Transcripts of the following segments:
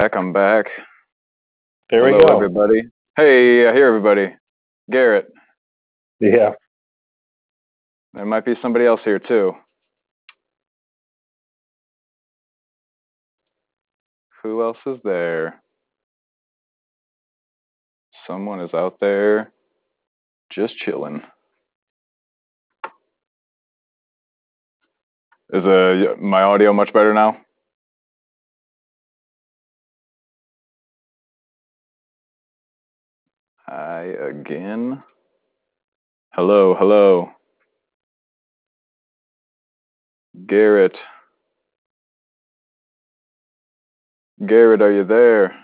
back. I'm back. There we Hello, go. everybody. Hey, I hear everybody. Garrett. Yeah. There might be somebody else here too. Who else is there? Someone is out there just chilling. Is uh, my audio much better now? Hi again. Hello, hello. Garrett. Garrett, are you there?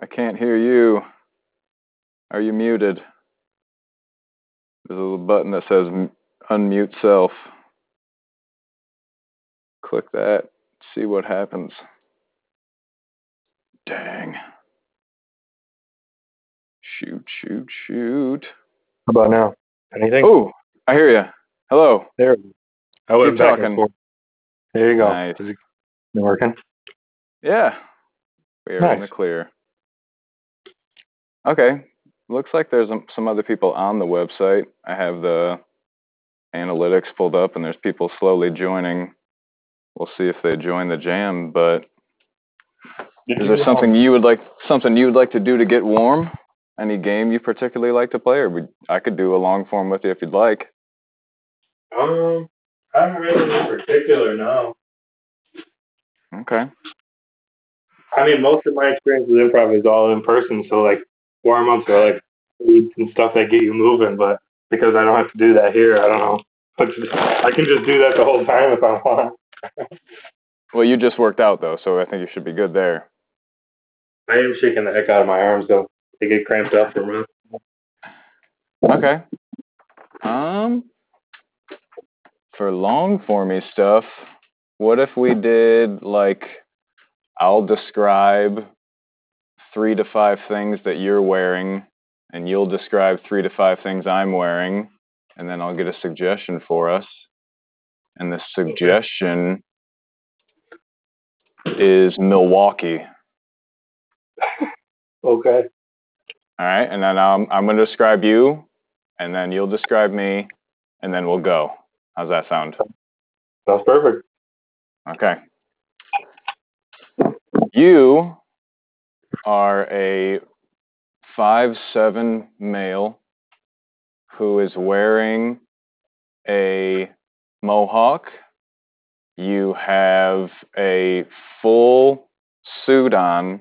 I can't hear you. Are you muted? There's a little button that says unmute self. Click that, see what happens. Dang. Shoot, shoot, shoot. How about now? Anything? Oh, I hear you. Hello. there. I went Keep back talking. and forth. There you go. Nice. Is it working? Yeah. We are in Nice. the clear. Okay. Looks like there's um, some other people on the website. I have the analytics pulled up and there's people slowly joining. We'll see if they join the jam, but Did is there something you would like something you would like to do to get warm? Any game you particularly like to play or we, I could do a long form with you if you'd like. Um, I haven't really in particular, no. Okay. I mean, most of my experience with improv is all in person, so like warm ups are like and stuff that get you moving. But because I don't have to do that here, I don't know. But I can just do that the whole time if I want. Well, you just worked out though, so I think you should be good there. I am shaking the heck out of my arms though. They get cramped up from running. Okay. Um, for long formy stuff, what if we did like, I'll describe three to five things that you're wearing, and you'll describe three to five things I'm wearing, and then I'll get a suggestion for us. And the suggestion is Milwaukee. Okay. All right, and then um, I'm going to describe you, and then you'll describe me, and then we'll go. How's that sound? Sounds perfect. Okay. You are a five seven male who is wearing a mohawk. You have a full suit on.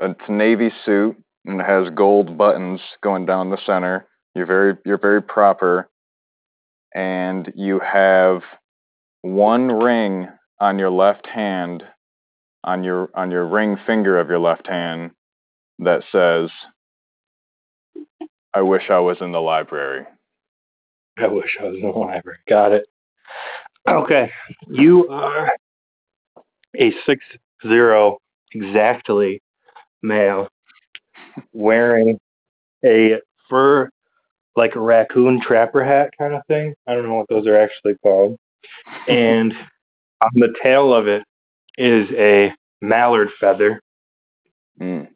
It's a navy suit and it has gold buttons going down the center. You're very you're very proper. And you have one ring on your left hand on your on your ring finger of your left hand that says I wish I was in the library. I wish I was in the library. Got it. Okay. You are a six zero exactly male wearing a fur like a raccoon trapper hat kind of thing. I don't know what those are actually called. And on the tail of it is a mallard feather. Mm.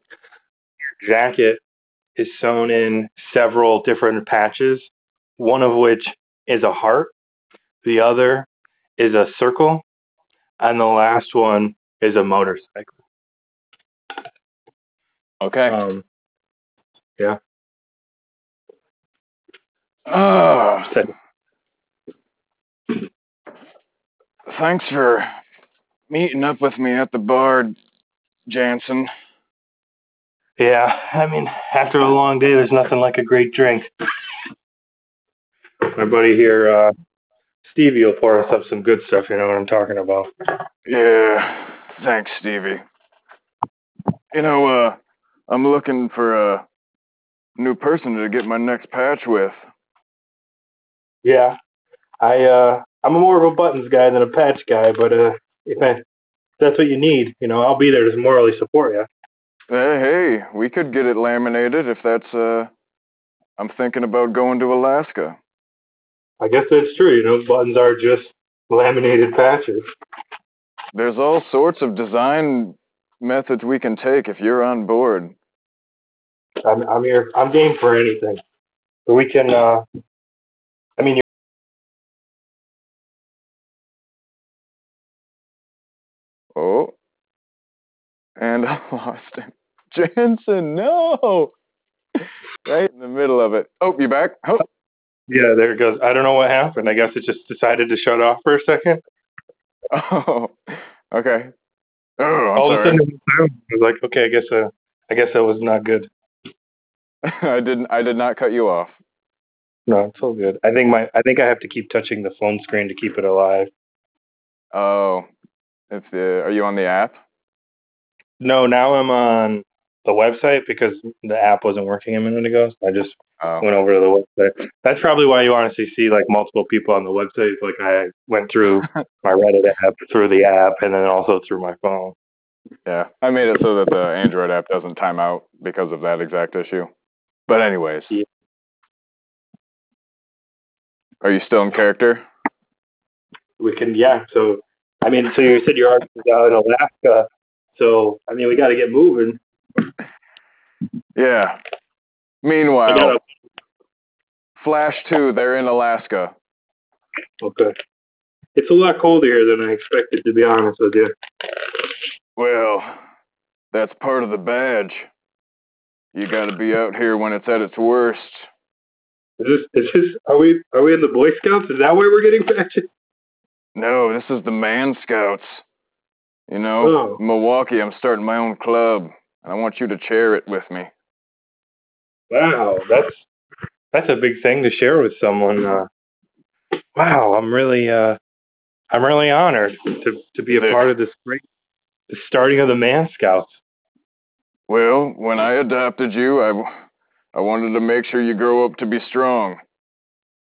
jacket is sewn in several different patches, one of which is a heart, the other is a circle, and the last one is a motorcycle. Okay. Um, Oh, so- thanks for meeting up with me at the bar, Jansen. yeah, I mean, after a long day, there's nothing like a great drink. My buddy here, uh, Stevie, will pour us up some good stuff. You know what I'm talking about. Yeah, thanks, Stevie. You know, uh, I'm looking for a new person to get my next patch with. Yeah, I uh, I'm more of a buttons guy than a patch guy, but uh, if, I, if that's what you need, you know, I'll be there to morally support you. Hey, hey, we could get it laminated if that's, uh, I'm thinking about going to Alaska. I guess that's true. You know, buttons are just laminated patches. there's all sorts of design methods we can take if you're on board. I'm I'm here. I'm game for anything. So we can. uh I mean, Oh. And I lost him. Jensen, no! Right in the middle of it. Oh, you back? Oh, yeah, there it goes. I don't know what happened. I guess it just decided to shut off for a second. oh. okay. Oh, I'm All of a sudden. I was like, okay, I guess uh, I guess that was not good. I didn't. I did not cut you off. No, it's all good. I think my I think I have to keep touching the phone screen to keep it alive. Oh, it's the. Are you on the app? No, now I'm on the website because the app wasn't working a minute ago. So I just Oh, went over to the website. That's probably why you honestly see like multiple people on the website. Like I went through my Reddit app, through the app, and then also through my phone. yeah. I made it so that the Android app doesn't time out because of that exact issue. But anyways, Yeah. are you still in character? We can, yeah. So, I mean, so you said you're out in Alaska. So, I mean, we got to get moving. Yeah. Meanwhile, gotta, Flash Two, they're in Alaska. okay. It's a lot colder here than I expected, to be honest with you. Well, that's part of the badge. You got to be out here when it's at its worst. Is this, is this, are we, are we in the Boy Scouts? Is that why we're getting patches? No, this is the Man Scouts. You know, Oh. Milwaukee, I'm starting my own club, and I want you to chair it with me. Wow, that's, that's a big thing to share with someone. Uh, wow, I'm really, uh, I'm really honored to, to be a part of this great, the starting of the Man Scouts. Well, when I adopted you, I, w- I wanted to make sure you grow up to be strong.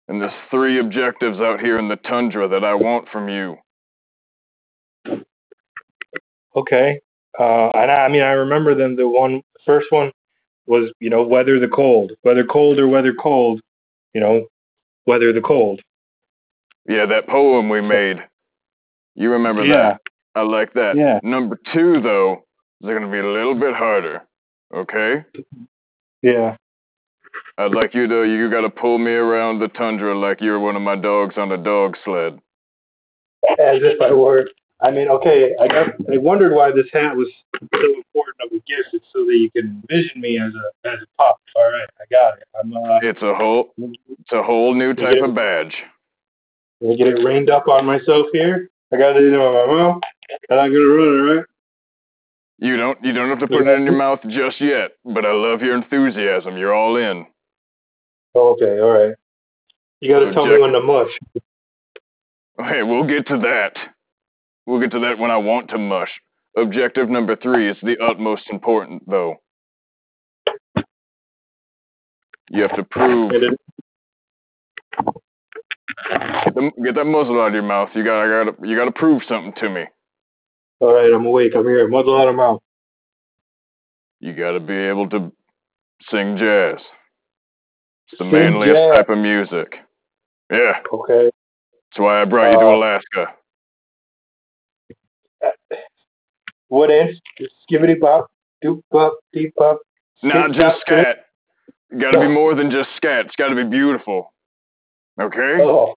And there's three objectives out here in the tundra that I want from you. Okay. Uh, and I, I mean, I remember them. The one, first one was, you know, weather the cold, whether cold or weather cold, you know, weather the cold. Yeah, that poem we made. You remember Yeah. that? I like that. Yeah. Number two, though, is going to be a little bit harder. Okay? Yeah. I'd like you to, you got to pull me around the tundra like you're one of my dogs on a dog sled. As if I were. I mean, okay. I got. I wondered why this hat was so important I a gift. It's so that you can envision me as a as a pup. All right, I got it. I'm uh, It's a whole, it's a whole new type of badge. gonna get it reined up on myself here. I got it in my mouth, and I'm gonna run it. Right. You don't, you don't have to put it in your mouth just yet, but I love your enthusiasm. You're all in. Okay. All right. You got to tell me when to mush. Hey, we'll get to that. We'll get to that when I want to mush. Objective number three is the utmost important, though. You have to prove. Get, the, get that muzzle out of your mouth. You got, got, you got to prove something to me. All right, I'm awake. I'm here. Muzzle out of mouth. You got to be able to sing jazz. It's the Sing manliest jazz. type of music. Yeah, Okay. that's why I brought you to Uh, Alaska. What is? Just skibbity bop, doop bop, deep bop. Not just scat. Got to be more than just scat. It's got to be beautiful. Okay. Oh.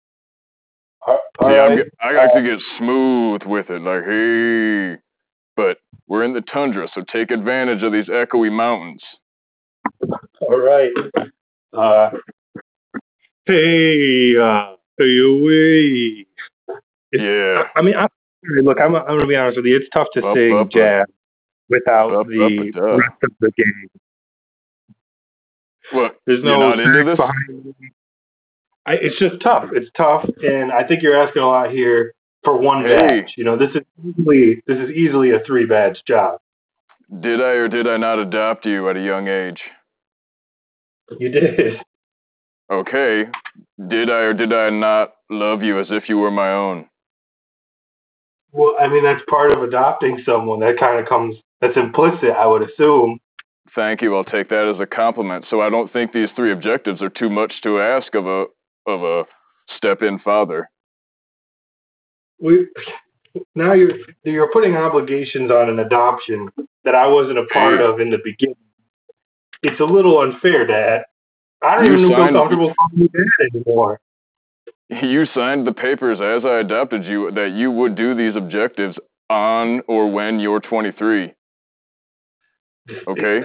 All I'm right. I like to get smooth with it, like hey. But we're in the tundra, so take advantage of these echoey mountains. All right. Uh, hey, uh, hey, away. Yeah. I mean, I, look, I'm, I'm gonna be honest with you. It's tough to Up, sing up, up. jazz without Up, the up, up. rest of the game. What? There's You're no not into this? I, it's just tough. It's tough, and I think you're asking a lot here for one Hey. badge. You know, this is easily this is easily a three badge job. Did I or did I not adopt you at a young age? You did. Okay. Did I or did I not love you as if you were my own? Well, I mean, that's part of adopting someone. That kind of comes. That's implicit, I would assume. Thank you. I'll take that as a compliment. So I don't think these three objectives are too much to ask of a of a step in father. We now you're you're putting obligations on an adoption that I wasn't a part of in the beginning. It's a little unfair, Dad. I don't You even feel comfortable calling you Dad anymore. You signed the papers as I adopted you that you would do these objectives on or when you're 23. Okay?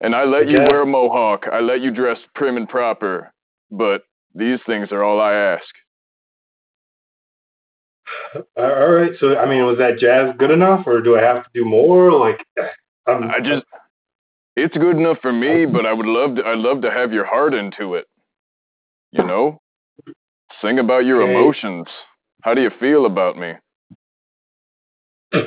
And I let you wear a mohawk. I let you dress prim and proper. But these things are all I ask. All right. So I mean, was that jazz good enough, or do I have to do more? Like, I'm, I just it's good enough for me, but I would love to I'd love to have your heart into it. You know? Sing about your Okay. emotions. How do you feel about me?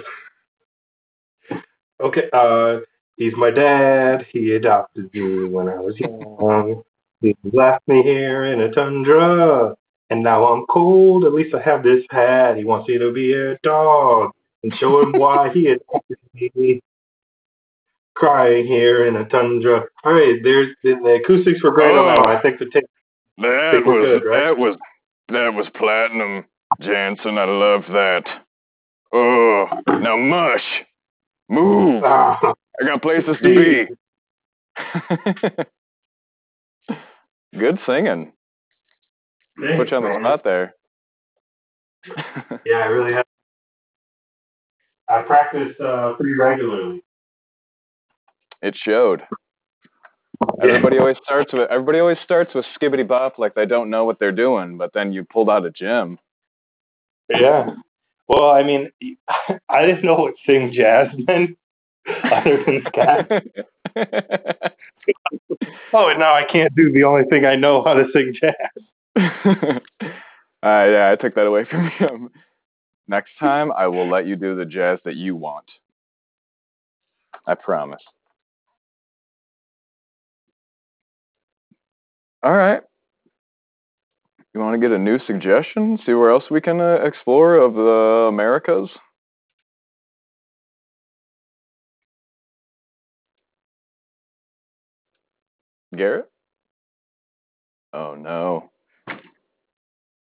okay. Uh, he's my dad. He adopted me when I was young. He left me here in a tundra, and now I'm cold. At least I have this hat. He wants me to be a dog and show him why he adopted me. Crying here in a tundra. All right, there's the, the acoustics were great on that Oh. I think the tape. That was good, right? that was that was platinum, Jansen. I love that. Oh, now mush, move. Ah, I got places to be. Good singing. Put you on the spot there. Yeah, I really have. I practice uh, pretty regularly. it showed. Everybody always starts with everybody always starts with skibbity bop like they don't know what they're doing, but then you pulled out a gym. Yeah. Well, I mean, I didn't know what sing jazz meant other than scat. Oh, and now I can't do the only thing I know how to sing jazz. uh, yeah, I took that away from him. Next time, I will let you do the jazz that you want. I promise. All right. You want to get a new suggestion? See where else we can uh, explore of the Americas? Garrett? Oh no.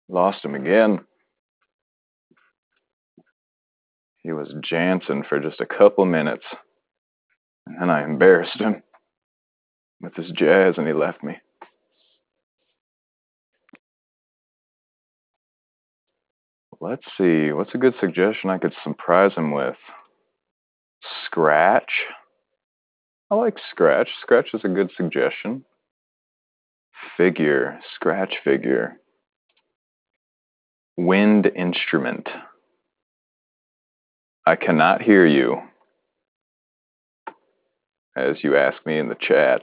Lost him again. He was Jansen for just a couple minutes. And then I embarrassed him with his jazz and he left me. Let's see. What's a good suggestion I could surprise him with? Scratch. I like Scratch. Scratch is a good suggestion. Figure. Scratch figure. Wind instrument. I cannot hear you. As you ask me in the chat.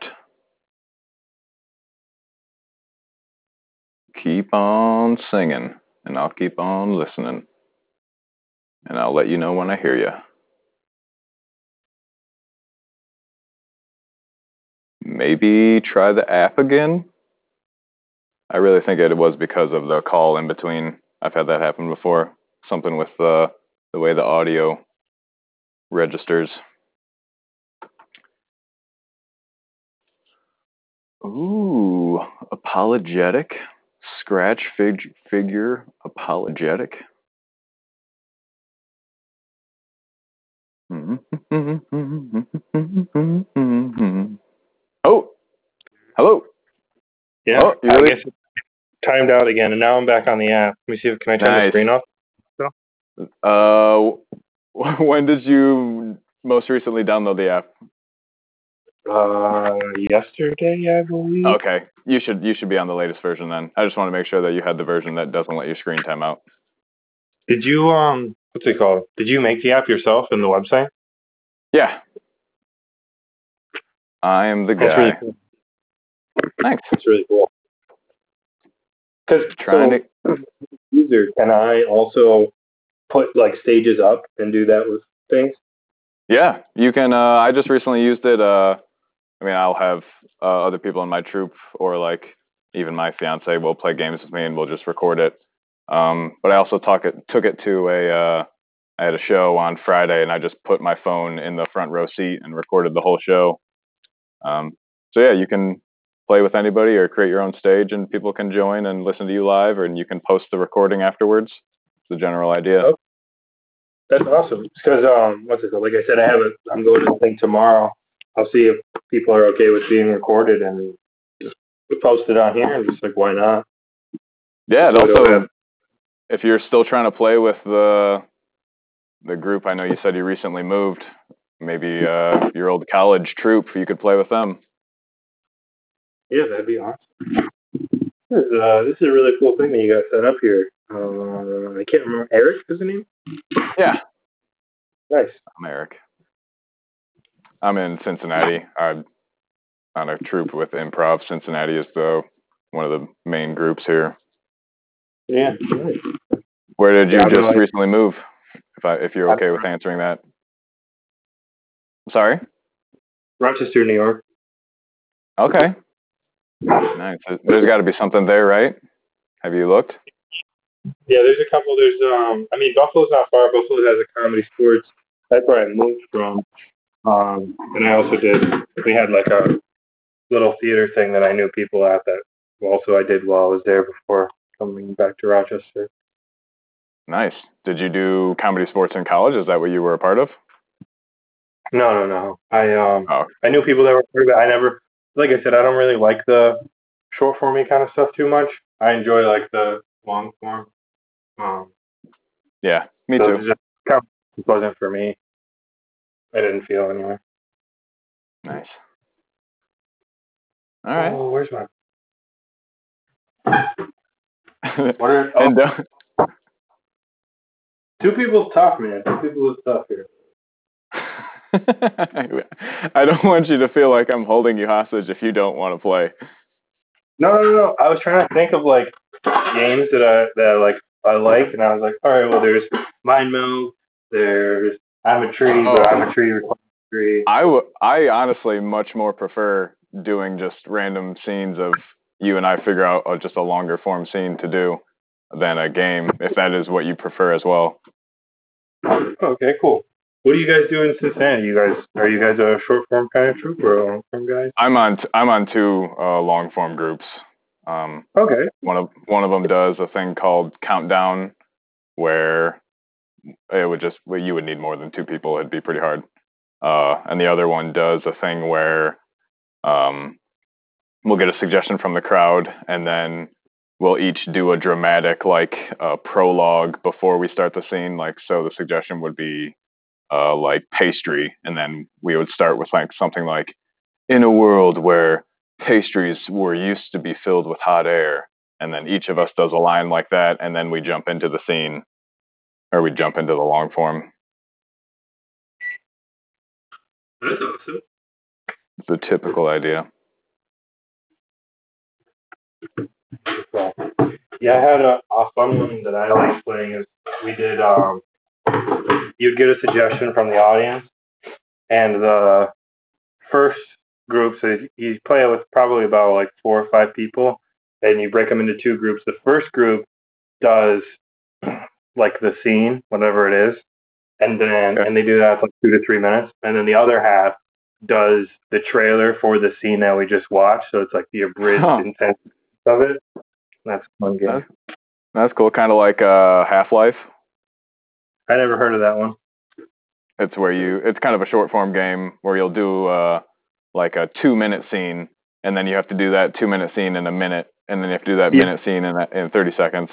Keep on singing, and I'll keep on listening. And I'll let you know when I hear you. Maybe try the app again. I really think it was because of the call in between. I've had that happen before. Something with the the way the audio registers. Ooh, apologetic. Scratch fig- figure apologetic. Mm-hmm. Hello. Yeah. Oh, you I really- guess it timed out again, and now I'm back on the app. Let me see if can I turn Nice. the screen off? Uh, when did you most recently download the app? Uh, yesterday, I believe. Okay, you should you should be on the latest version then. I just want to make sure that you had the version that doesn't let your screen time out. Did you um? What's it called? Did you make the app yourself in the website? Yeah, I am the guy. Really cool. Thanks. That's really cool. Because Trying to. user, can I also put like stages up and do that with things? Yeah, you can. Uh, I just recently used it. Uh, I mean, I'll have uh, other people in my troop, or like even my fiance will play games with me, and we'll just record it. Um, but I also talk it, took it to a. Uh, I had a show on Friday, and I just put my phone in the front row seat and recorded the whole show. Um, so yeah, you can play with anybody or create your own stage, and people can join and listen to you live, and you can post the recording afterwards. It's the general idea. Okay. That's awesome. Because um, what's it called? Like I said, I have a. I'm going to think tomorrow. I'll see if people are okay with being recorded and just post it on here. And just like, why not? Yeah, and So also if you're still trying to play with the the group, I know you said you recently moved. Maybe uh, your old college troop, you could play with them. Yeah, that'd be awesome. This is, uh, this is a really cool thing that you got set up here. Uh, I can't remember. Eric is the name. Yeah, Nice. I'm Eric. I'm in Cincinnati. I'm on a troupe with Improv. Cincinnati is the one of the main groups here. Yeah. Nice. Where did you Yeah, just like- recently move? If I if you're okay with answering that. Sorry. Rochester, New York. Okay. Nice. There's got to be something there, right? Have you looked? Yeah, there's a couple. There's um, I mean, Buffalo's not far. Buffalo has a ComedySportz. That's where I moved from. Um, and I also did. We had like a little theater thing that I knew people at. That also I did while I was there before coming back to Rochester. Nice. Did you do ComedySportz in college? Is that what you were a part of? No, no, no. I um, Oh. I knew people that were part of it. I never, like I said, I don't really like the short formy kind of stuff too much. I enjoy like the long form. Um, Yeah, me so too. It just kind of wasn't for me. I didn't feel anyway. Nice. All right. Oh, where's my? What are? Oh, and uh, two people's tough, man. Two people is tough here. I don't want you to feel like I'm holding you hostage if you don't want to play. No, no, no. I was trying to think of like games that I that like I like, and I was like, all right, well, there's Mind Meld. There's I'm a tree, but Oh. I'm a tree tree. I w- I honestly much more prefer doing just random scenes of you and I figure out uh, just a longer form scene to do than a game, if that is what you prefer as well. Okay, cool. What do you guys do in Cincinnati? You guys are you guys a short form kind of troop or a long form guy? I'm on t- I'm on two uh, long form groups. Um, Okay. one of one of them does a thing called countdown, where it would just well, you would need more than two people. It'd be pretty hard. Uh, and the other one does a thing where um, we'll get a suggestion from the crowd, and then we'll each do a dramatic like uh, prologue before we start the scene. Like so, the suggestion would be uh, like pastry, and then we would start with like something like in a world where pastries were used to be filled with hot air and then each of us does a line like that and then we jump into the scene or we jump into the long form That's awesome. the typical idea yeah, I had a, a fun one that I like playing. Is we did um, you'd get a suggestion from the audience, and the first group, so you play with probably about like four or five people, and you break them into two groups. The first group does like the scene, whatever it is, and then Okay. and they do that for like two to three minutes, and then the other half does the trailer for the scene that we just watched. So it's like the abridged Huh. intensity of it. That's fun game. That's- that's cool kind of like uh half-life I never heard of that one. it's where you it's kind of a short form game where you'll do uh like a two minute scene and then you have to do that two minute scene in a minute and then you have to do that Yeah. minute scene in, a- in 30 seconds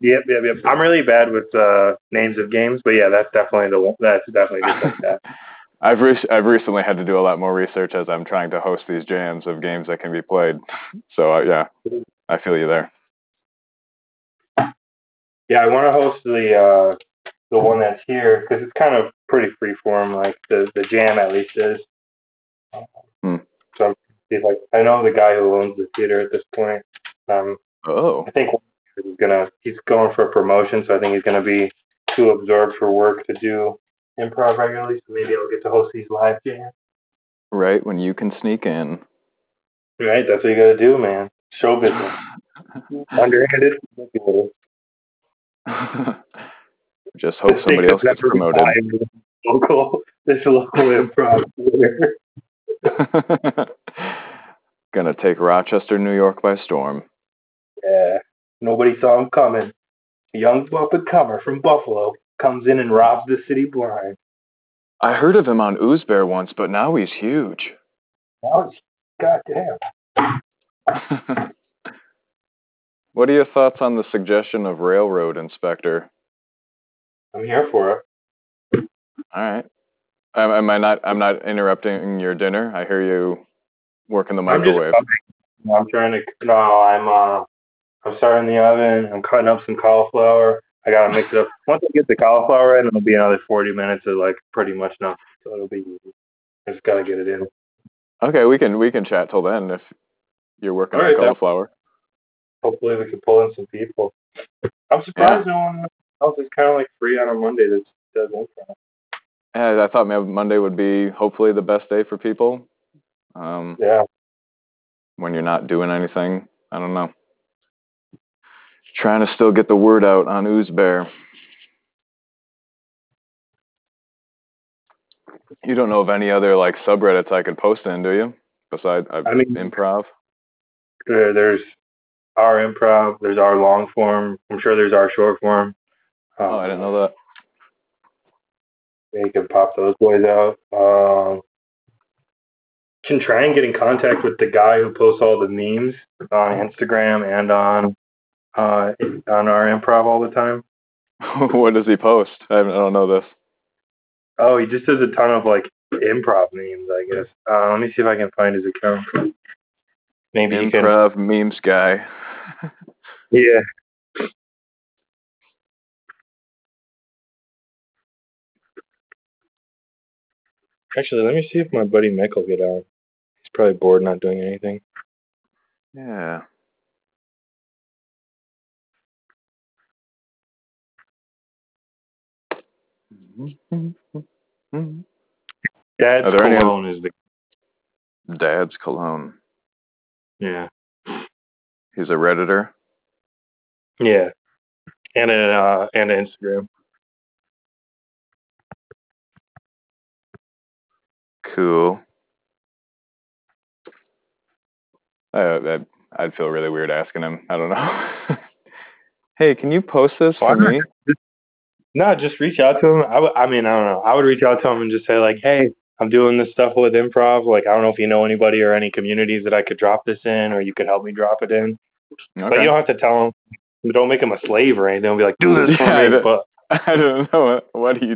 Yep, yep, yep. I'm really bad with uh, names of games, but yeah, that's definitely the one. That's definitely just like that. I've re- I've recently had to do a lot more research as I'm trying to host these jams of games that can be played. So uh, yeah, I feel you there. Yeah, I want to host the uh, the one that's here because it's kind of pretty freeform, like the the jam at least is. Hmm. So if I I know the guy who owns the theater at this point. Um, Oh, I think he's gonna he's going for a promotion, so I think he's gonna be too absorbed for work to do improv regularly. So maybe I'll get to host these live jams. right when you can sneak in. Right, that's what you gotta do, man. Show business, underhanded. Just hope somebody else gets promoted. Local, this local improv theater. Gonna take Rochester, New York by storm. Yeah, nobody saw him coming. A young up and comer from Buffalo comes in and robs the city blind. I heard of him on Ooze Bear once, but now he's huge. Now it's goddamn. what are your thoughts on the suggestion of railroad inspector? I'm here for it. All right. Am I not? I'm not interrupting your dinner. I hear you working the microwave. I'm. I'm trying to. No, I'm. Uh, I'm starting the oven. I'm cutting up some cauliflower. I gotta mix it up. Once I get the cauliflower in, it'll be another 40 minutes of like pretty much nothing. So it'll be easy. I just gotta get it in. Okay, we can we can chat till then if you're working All on right, then. cauliflower. Hopefully, we can pull in some people. I'm surprised no one else is kind of like free on a Monday that does improv. Yeah, I thought maybe Monday would be hopefully the best day for people. Um, Yeah. when you're not doing anything. I don't know. Trying to still get the word out on Ooze Bear. You don't know of any other like subreddits I could post in, do you? Besides uh, I mean- improv. There, there's our improv. There's our long form. I'm sure there's our short form. Oh, I didn't know that. You can pop those boys out. Um, can try and get in contact with the guy who posts all the memes on Instagram and on uh, on our improv all the time. what does he post? I, don't know this. Oh, he just does a ton of like improv memes, I guess. Uh, let me see if I can find his account. Maybe. Improv memes guy. Yeah. Actually, let me see if my buddy Mick will get on. He's probably bored, not doing anything. Yeah. Dad's Are there any cologne is the Dad's cologne. yeah He's a redditor. yeah, and a uh, and an Instagram. Cool. Uh, that I'd feel really weird asking him. I don't know. hey, can you post this for me? No, just reach out to him. I, w- I mean, I don't know. I would reach out to him and just say like, hey, I'm doing this stuff with improv. Like, I don't know if you know anybody or any communities that I could drop this in, or you could help me drop it in. But you don't have to tell him. Don't make him a slave or anything. Don't be like, do this for Yeah, me. that- But I don't know what, what he.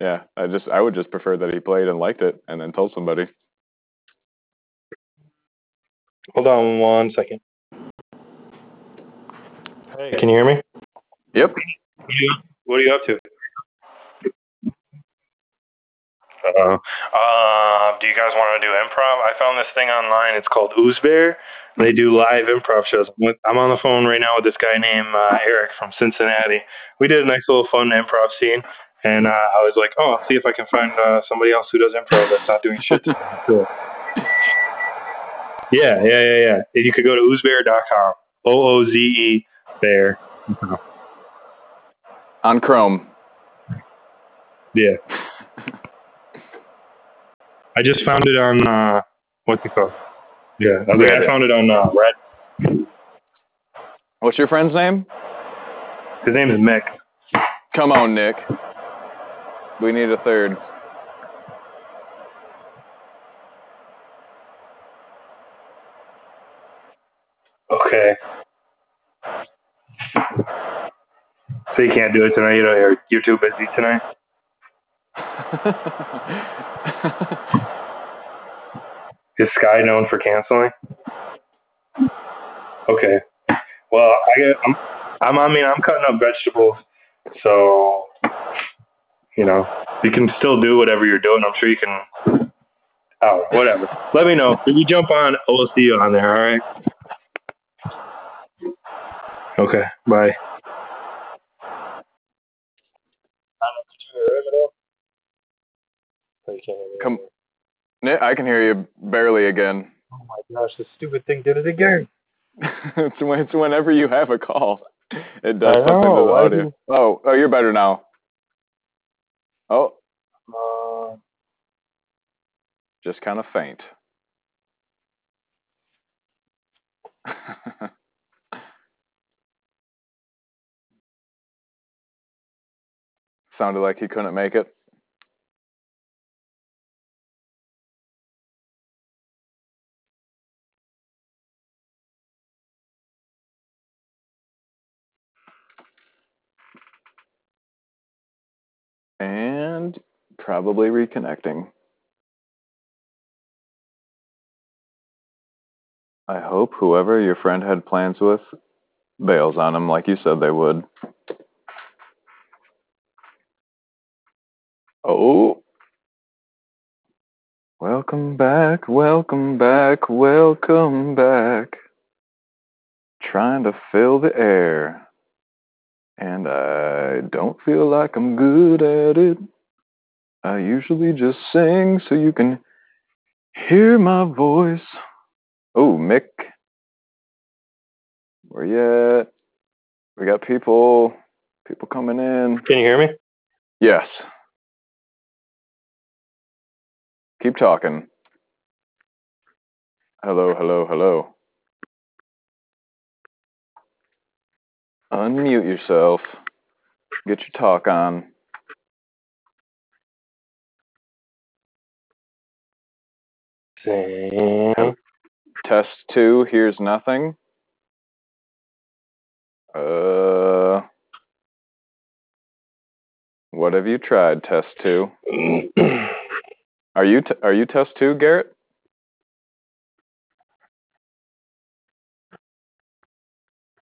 Yeah, I just I would just prefer that he played and liked it and then told somebody. hold on one second. Hey, can you hear me? Yep. What are you, what are you up to? Uh, uh, do you guys want to do improv? I found this thing online. It's called Ooze Bear. They do live improv shows. I'm on the phone right now with this guy named uh, Eric from Cincinnati. We did a nice little fun improv scene, and uh, I was like, oh, I'll see if I can find uh, somebody else who does improv that's not doing shit. Cool. Yeah, yeah, yeah, yeah. You could go to oozebear.com. O O Z E bear. On Chrome. Yeah. I just found it on uh what's it called? Yeah, I, like, I found it on uh Red. What's your friend's name? His name is Mick. Come on, Nick. We need a third. Okay. So you can't do it tonight. You know, you're you're too busy tonight. Is Sky known for canceling? Okay. Well, I get, I'm, I'm, I mean, I'm cutting up vegetables, so you know, you can still do whatever you're doing. I'm sure you can. Oh, whatever. Let me know if you jump on. We'll see you on there. All right. Okay. Bye. Come, Nick, I can hear you barely again. Oh my gosh, this stupid thing did it again. it's, when, it's whenever you have a call, it does something know, to the audio. Oh, oh, you're better now. Oh, Uh, just kind of faint. Sounded like he couldn't make it. And probably reconnecting. I hope whoever your friend had plans with bails on him like you said they would. Oh. Welcome back, welcome back, welcome back. Trying to fill the air. And I don't feel like I'm good at it. I usually just sing so you can hear my voice. Oh, Mick. Where you at? We got people people coming in. Can you hear me? Yes. Keep talking. Hello, hello, hello. Unmute yourself. Get your talk on. Test two, here's nothing. Uh, what have you tried, test two? Are you t- are you test two, Garrett?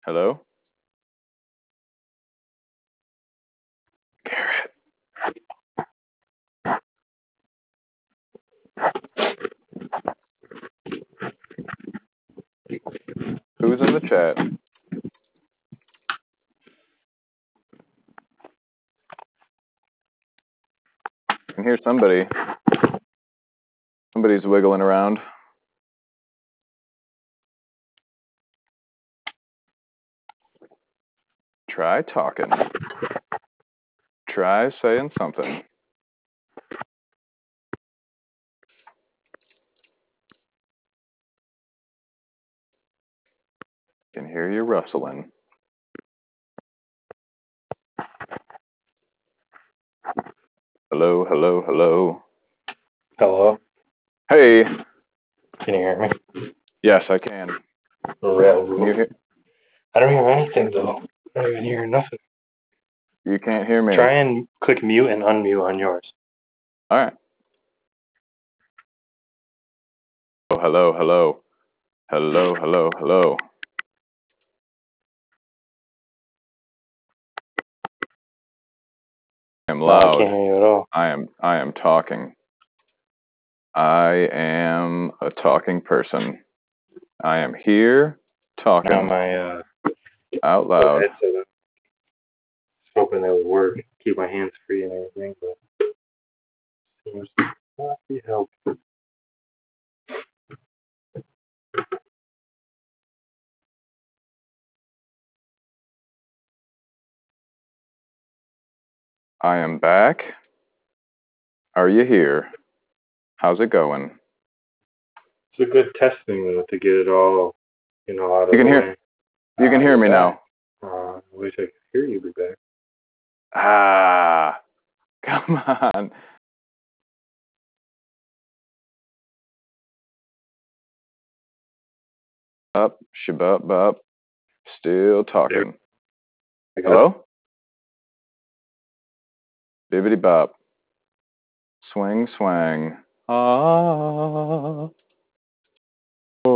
Hello? Who's in the chat? I can hear somebody. Somebody's wiggling around. Try talking. Try saying something. Can hear you rustling. Hello, hello, hello. Hello. Hey. Can you hear me? Yes, I can. Can you hear? I don't hear anything though. I don't even hear nothing. You can't hear me. Try and click mute and unmute on yours. All right. Oh, hello, hello, hello, hello, hello. I'm No, I can't loud. hear you at all. I am. I am talking. I am a talking person. I am here Now talking my uh out loud. headset hoping that would work. Keep my hands free and everything, but seems not be helpful. I am back. Are you here? How's it going? It's a good testing though to get it all, you know, out of You can the hear- way. You can Uh, hear me you're now. Uh, I wish I could hear you be back. Ah, come on. Up, shabub, up. Still talking. Hello? Bibbity bop. Swing, swang. Ah. Whoa,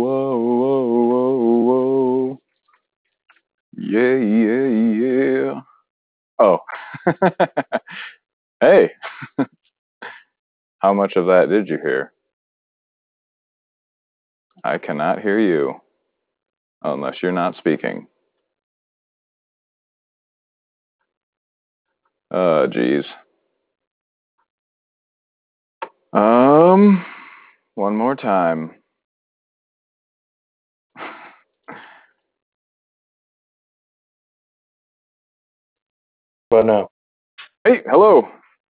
whoa, whoa, whoa. Yeah, yeah, yeah. Oh. hey. How much of that did you hear? I cannot hear you unless you're not speaking. Oh, geez. Um, one more time. But no. Hey, hello.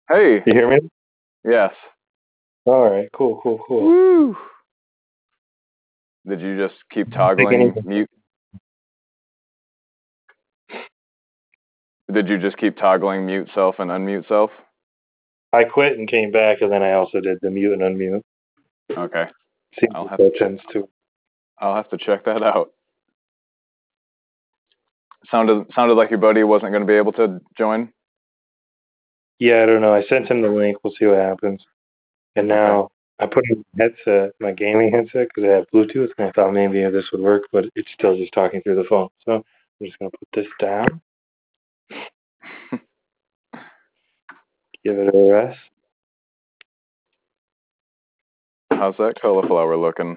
Hey. You hear me? Yes. All right. Cool. Cool. Cool. Woo. Did you just keep toggling mute? Did you just keep toggling mute self and unmute self? I quit and came back, and then I also did the mute and unmute. Okay. Seems I'll have to- tends to. I'll have to check that out. Sounded sounded like your buddy wasn't going to be able to join. Yeah, I don't know. I sent him the link. We'll see what happens. And now I put in my headset, my gaming headset, because I have Bluetooth, and I thought maybe this would work, but it's still just talking through the phone. So I'm just gonna put this down. Give it a rest. How's that cauliflower looking?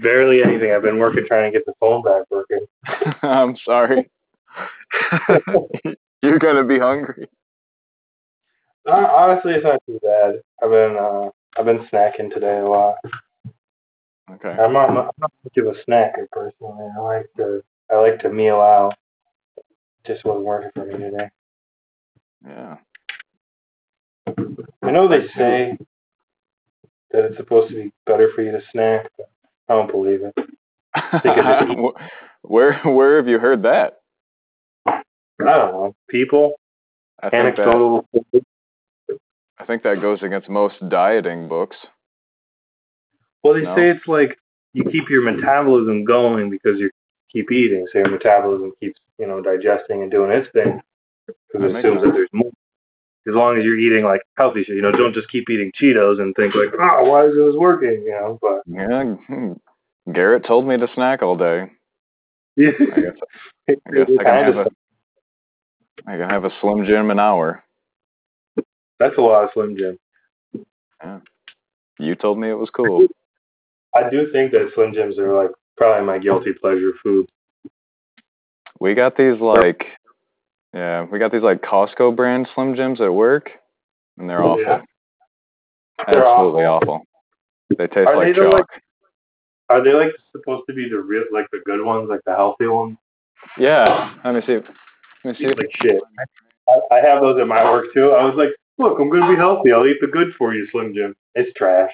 Barely anything. I've been working trying to get the phone back working. I'm sorry. You're gonna be hungry. Uh, honestly, it's not too bad. I've been uh, I've been snacking today a lot. Okay. I'm not, I'm not much of a snacker personally. I like to I like to meal out. Just wasn't working for me today. Yeah. I know they say that it's supposed to be better for you to snack, but I don't believe it. where where have you heard that? I don't know. People, I think that anecdotal. I think that goes against most dieting books. Well, they No. say it's like you keep your metabolism going because you keep eating, so your metabolism keeps you know digesting and doing its thing. That it makes assumes that there's more. As long as you're eating like healthy shit, you know, don't just keep eating Cheetos and think like, oh, why is this working? You know, but Yeah. hmm. Garrett told me to snack all day. yeah, I guess I guess I can have a I can have a Slim Jim an hour. That's a lot of Slim Jim. Yeah. You told me it was cool. I do think that Slim Jims are like probably my guilty pleasure food. We got these like yeah, we got these like Costco brand Slim Jims at work and they're awful. Yeah. They're Absolutely awful. They taste Are like they the, chalk. like- Are they like supposed to be the real, like the good ones, like the healthy ones? Yeah. Let me see. Let me see. Like shit. I, I have those at my work too. I was like, look, I'm gonna be healthy. I'll eat the good for you, Slim Jim. It's trash.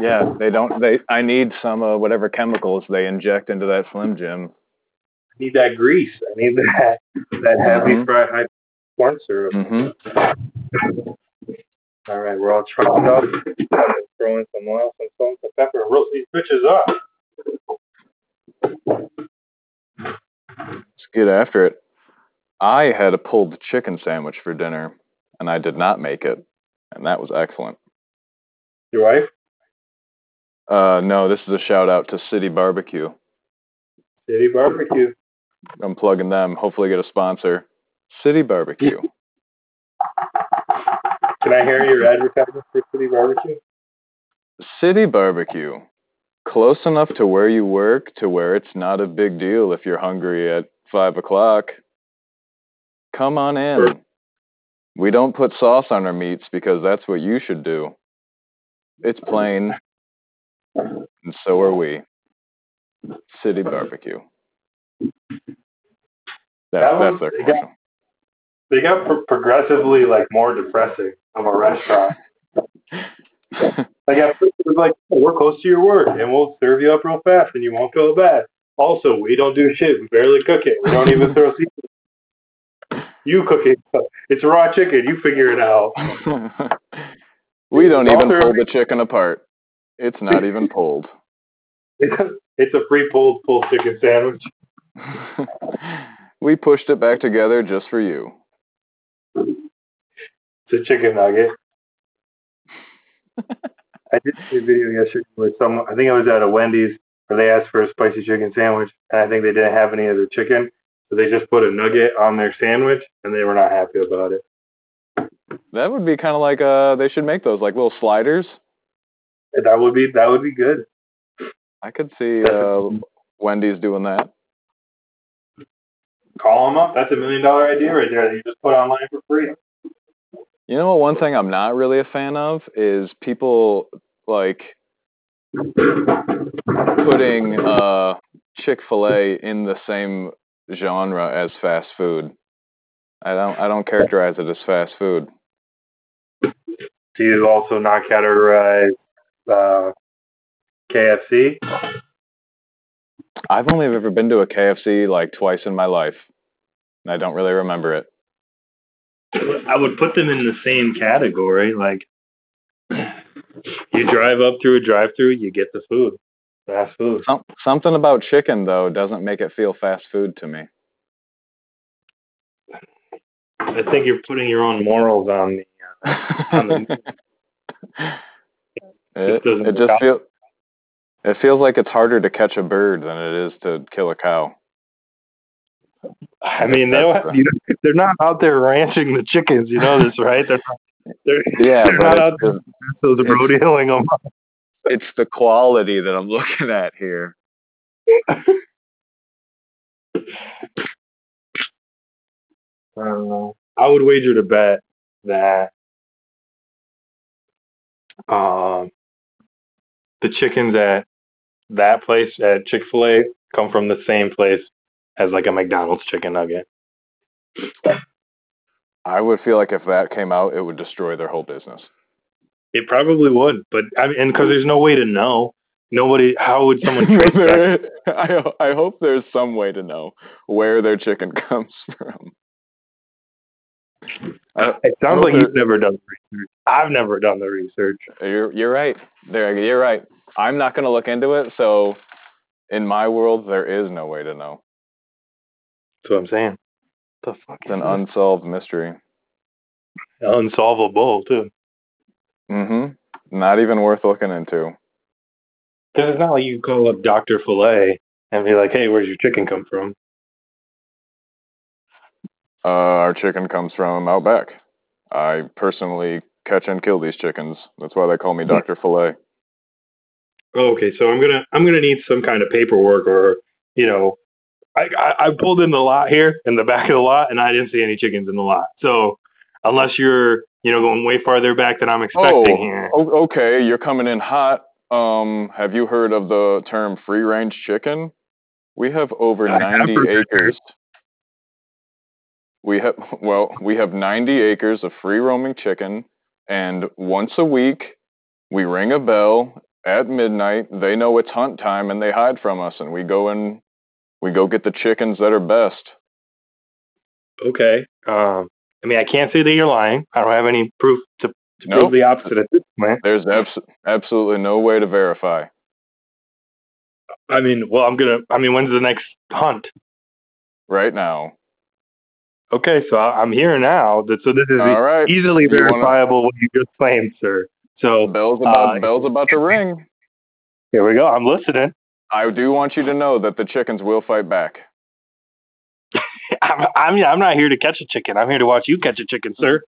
Yeah, they don't they I need some uh, whatever chemicals they inject into that Slim Jim. I need that grease. I need that that heavy Mhm. fried high corn syrup. Mhm. All right, we're all trumped up. Throw in some oil, some salt, some pepper, and roast these bitches up. Let's get after it. I had a pulled chicken sandwich for dinner and I did not make it. And that was excellent. Your wife? Uh no, this is a shout out to City Barbecue. City barbecue. I'm plugging them. Hopefully get a sponsor. City Barbecue. Can I hear your advertisement for City Barbecue? City Barbecue. Close enough to where you work to where it's not a big deal if you're hungry at five o'clock. Come on in. We don't put sauce on our meats because that's what you should do. It's plain, and so are we. City Barbecue. That, That that's their they got- They got pro- progressively like more depressing of a restaurant. Like at first it was like, oh, we're close to your work and we'll serve you up real fast and you won't feel bad. Also, we don't do shit. We barely cook it. We don't even throw seasoning. You cook it. It's raw chicken. You figure it out. we don't even pull the chicken apart. It's not even pulled. It's a free pulled pulled chicken sandwich. we pushed it back together just for you. It's a chicken nugget. I did see a video yesterday where someone, I think I was at a Wendy's, where they asked for a spicy chicken sandwich, and I think they didn't have any of the chicken, so they just put a nugget on their sandwich, and they were not happy about it. That would be kind of like uh they should make those like little sliders. That would be that would be good. I could see uh Wendy's doing that. Call them up. That's a million dollar idea right there that you just put online for free. You know what one thing I'm not really a fan of is people like putting uh Chick-fil-A in the same genre as fast food. I don't I don't characterize it as fast food. Do you also not categorize uh, KFC? I've only ever been to a KFC like twice in my life. and I don't really remember it. I would put them in the same category. Like you drive up through a drive-through, you get the food, fast food. Some, something about chicken though doesn't make it feel fast food to me. I think you're putting your own morals on the. Uh, on the it, doesn't it just out. It feels like it's harder to catch a bird than it is to kill a cow. I mean, they don't, you know, they're not out there ranching the chickens. You know this, right? They're not, they're, Yeah, they're not out there the, rodeoing them. it's the quality that I'm looking at here. I don't know. I would wager to bet that um, the chickens at that place uh, at Chick Fil A come from the same place as like a McDonald's chicken nugget. I would feel like if that came out, it would destroy their whole business. It probably would, but I mean, and because there's no way to know. Nobody. How would someone trace that? I I hope there's some way to know where their chicken comes from. I, uh, it sounds like you've never done the research. I've never done the research. You're you're right. There you're right. I'm not going to look into it. So, in my world, there is no way to know. That's what I'm saying. The fuck It's an is unsolved mystery. unsolvable too. Mm-hmm. Not even worth looking into. Because it's not like you call up Doctor Filet and be like, "Hey, where's your chicken come from?" Uh, our chicken comes from out back. I personally catch and kill these chickens. That's why they call me Doctor Filet. Oh, okay, so I'm gonna I'm gonna need some kind of paperwork or you know, I, I I pulled in the lot here in the back of the lot and I didn't see any chickens in the lot. So unless you're you know going way farther back than I'm expecting here, o- okay. You're coming in hot. Um, have you heard of the term free range chicken? We have over I 90 heard that acres. We have well, we have 90 acres of free roaming chicken, and once a week we ring a bell at midnight. They know it's hunt time, and they hide from us, and we go and we go get the chickens that are best. okay. Um, I mean, I can't say that you're lying. I don't have any proof to, to Nope. prove the opposite at this point. There's abs- absolutely no way to verify. I mean, well, I'm gonna. I mean, when's the next hunt? right now. Okay, so I- I'm here now. That so this is All right. easily You wanna- verifiable what you just claimed, sir. So Bell's about Uh, bell's about to ring. here we go. I'm listening. I do want you to know that the chickens will fight back. I'm, I'm I'm not here to catch a chicken. I'm here to watch you catch a chicken, sir.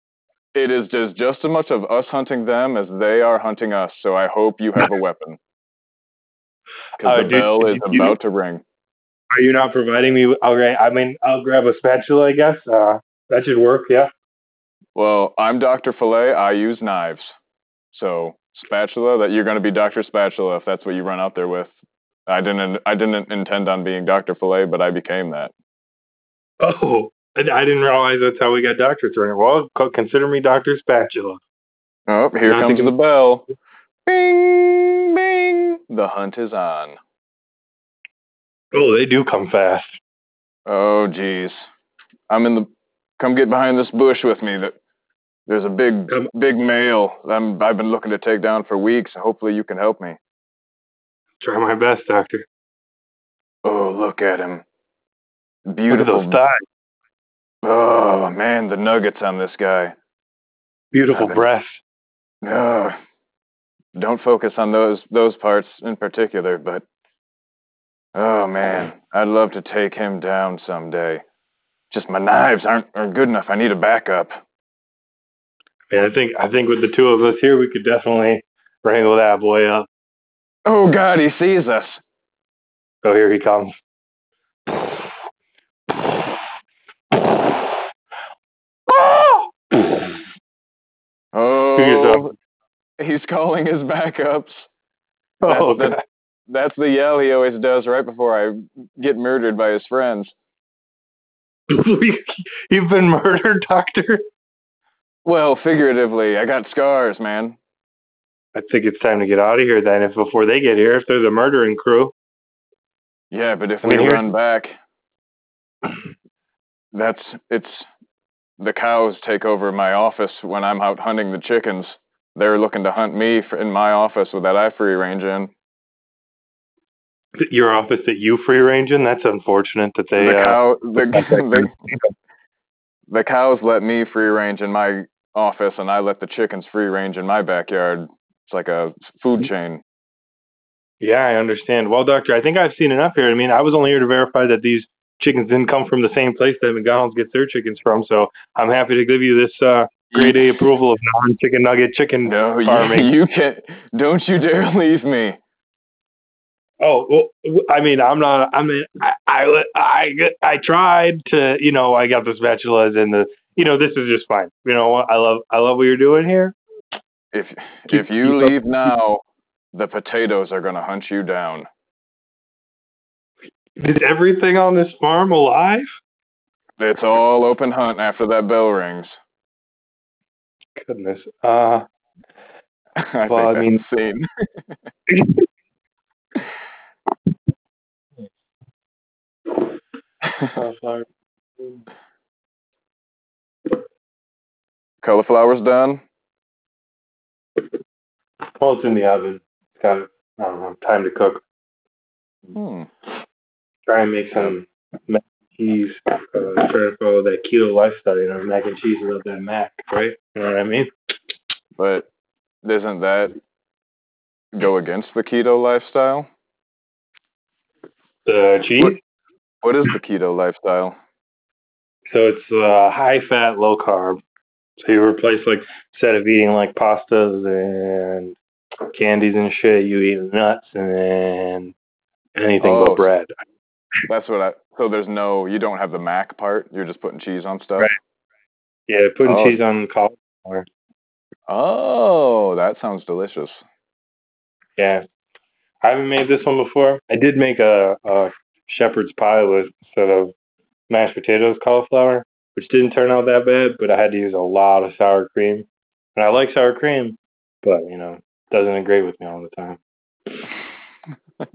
It is just just as much of us hunting them as they are hunting us. So I hope you have a weapon. Because Uh, the dude, bell is you- about to ring. Are you not providing me? With, all right. I mean, I'll grab a spatula. I guess uh, that should work. Yeah. Well, I'm Dr. Filet. I use knives. So spatula, that you're going to be Dr. Spatula if that's what you run out there with. I didn't I didn't intend on being Dr. Filet, but I became that. Oh, I, I didn't realize that's how we got doctors running. Well, consider me Doctor Spatula. Oh, here Not comes the bell. Bing, bing. The hunt is on. Oh, they do come fast. Oh, geez. I'm in the. Come get behind this bush with me. That there's a big, Come- big male. I'm. I've been looking to take down for weeks. Hopefully, you can help me. Try my best, Doctor. Oh, look at him. Look at Beautiful. those thighs. Oh man, the nuggets on this guy. Beautiful been- breasts. Oh, ah, don't focus on those those parts in particular, but oh man, I'd love to take him down someday. Just my knives aren't aren't good enough. I need a backup. And I think I think with the two of us here, we could definitely wrangle that boy up. Oh God, he sees us. Oh, here he comes. Oh, he's calling his backups. Oh, That's, the, that's the yell he always does right before I get murdered by his friends. You've been murdered, Doctor? Well, figuratively, I got scars, man. I think it's time to get out of here then, if before they get here, if they're the murdering crew. Yeah, but if I mean, we run back, that's it's the cows take over my office when I'm out hunting the chickens. They're looking to hunt me for, in my office with that I free range in. Your office that you free range in? That's unfortunate that they. the uh, the, the, the cows let me free range in my office, and I let the chickens free range in my backyard. It's like a food chain. Yeah, I understand. Well, doctor, I think I've seen enough here. I mean, I was only here to verify that these chickens didn't come from the same place that McDonald's gets their chickens from. So I'm happy to give you this uh, grade A approval of non-chicken nugget chicken No, farming. you, you can't. Don't you dare leave me. Oh, well, I mean, I'm not. I mean, I, I, I, I tried to. You know, I got the spatulas and the. You know, this is just fine. You know what? I love, I love what you're doing here. If Keep- if you keep up- leave now, the potatoes are gonna hunt you down. Is everything on this farm alive? It's all open hunt after that bell rings. Goodness. Uh, I Well, I mean- insane. Cauliflower's done. well, it's in the oven. It's got, I don't know, time to cook. Hmm. Try and make some mac and cheese. Uh, try to follow that keto lifestyle. You know, mac and cheese without that mac, right? You know what I mean? But doesn't that go against the keto lifestyle? The cheese. What is the keto lifestyle? So it's uh, high fat, low carb. So you replace like instead of eating like pastas and candies and shit, you eat nuts and then anything Oh, but bread. That's what I. So there's no. You don't have the mac part. You're just putting cheese on stuff. Right. Yeah, putting Oh. cheese on cauliflower. Oh, that sounds delicious. Yeah, I haven't made this one before. I did make a, a shepherd's pie with instead of mashed potatoes, cauliflower, which didn't turn out that bad. But I had to use a lot of sour cream, and I like sour cream, but you know, doesn't agree with me all the time.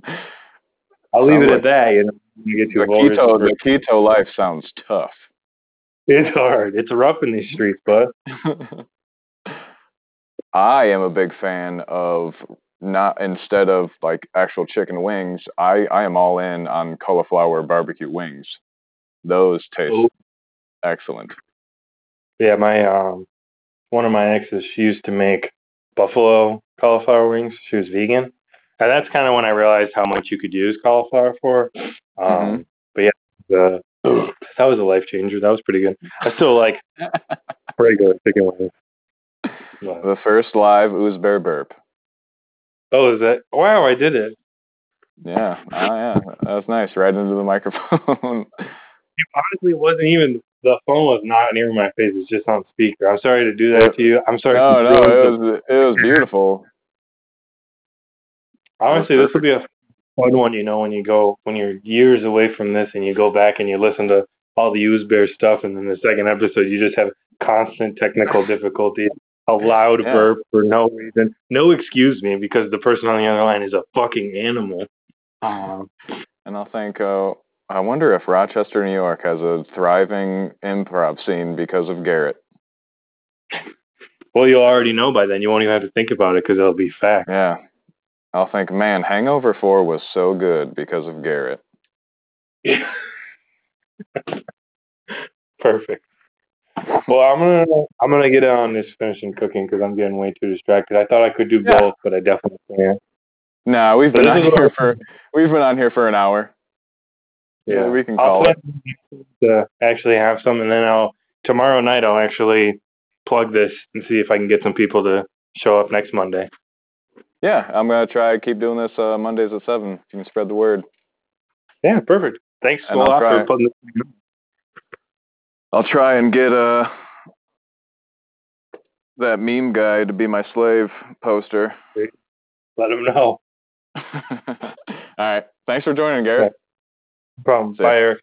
I'll leave it like- at that. You know, you get too the keto, the keto life sounds tough. It's hard. It's rough in these streets, bud. I am a big fan of not instead of like actual chicken wings. I I am all in on cauliflower barbecue wings. Those taste Ooh. Excellent. Yeah, my um, one of my exes, she used to make buffalo cauliflower wings. She was vegan, and that's kind of when I realized how much you could use cauliflower for. Um, Mhm. But yeah, the that was a life changer. That was pretty good. I still like regular chicken wings. But- The first live ooze bear burp. oh, is that? Wow, I did it. Yeah, oh yeah, that was nice. Right into the microphone. It honestly wasn't even the phone was not near my face. It's just on speaker. I'm sorry to do that to you. I'm sorry. no, to no, it was it was beautiful. Honestly, this would be a fun one. You know, when you go when you're years away from this and you go back and you listen to all the use bear stuff, and then the second episode you just have constant technical difficulties, a loud Yeah. burp for no reason, no excuse me because the person on the other line is a fucking animal. Um, And I'll think, uh, I wonder if Rochester, New York has a thriving improv scene because of Garrett. well, you'll already know by then. You won't even have to think about it because it'll be fact. Yeah. I'll think, man, Hangover 4 was so good because of Garrett. Perfect. Well, I'm gonna I'm gonna get on this finishing cooking because I'm getting way too distracted. I thought I could do Yeah. both, but I definitely can't. Nah, we've been on here for we've been on here for an hour. Yeah, we can I'll call it. to actually have some, and then I'll tomorrow night I'll actually plug this and see if I can get some people to show up next Monday. Yeah, I'm gonna try keep doing this uh, Mondays at seven. If you can spread the word. Yeah, perfect. Thanks a And lot for putting this. I'll try and get uh that meme guy to be my slave poster. Let him know. All right. Thanks for joining, Garrett. Bonfire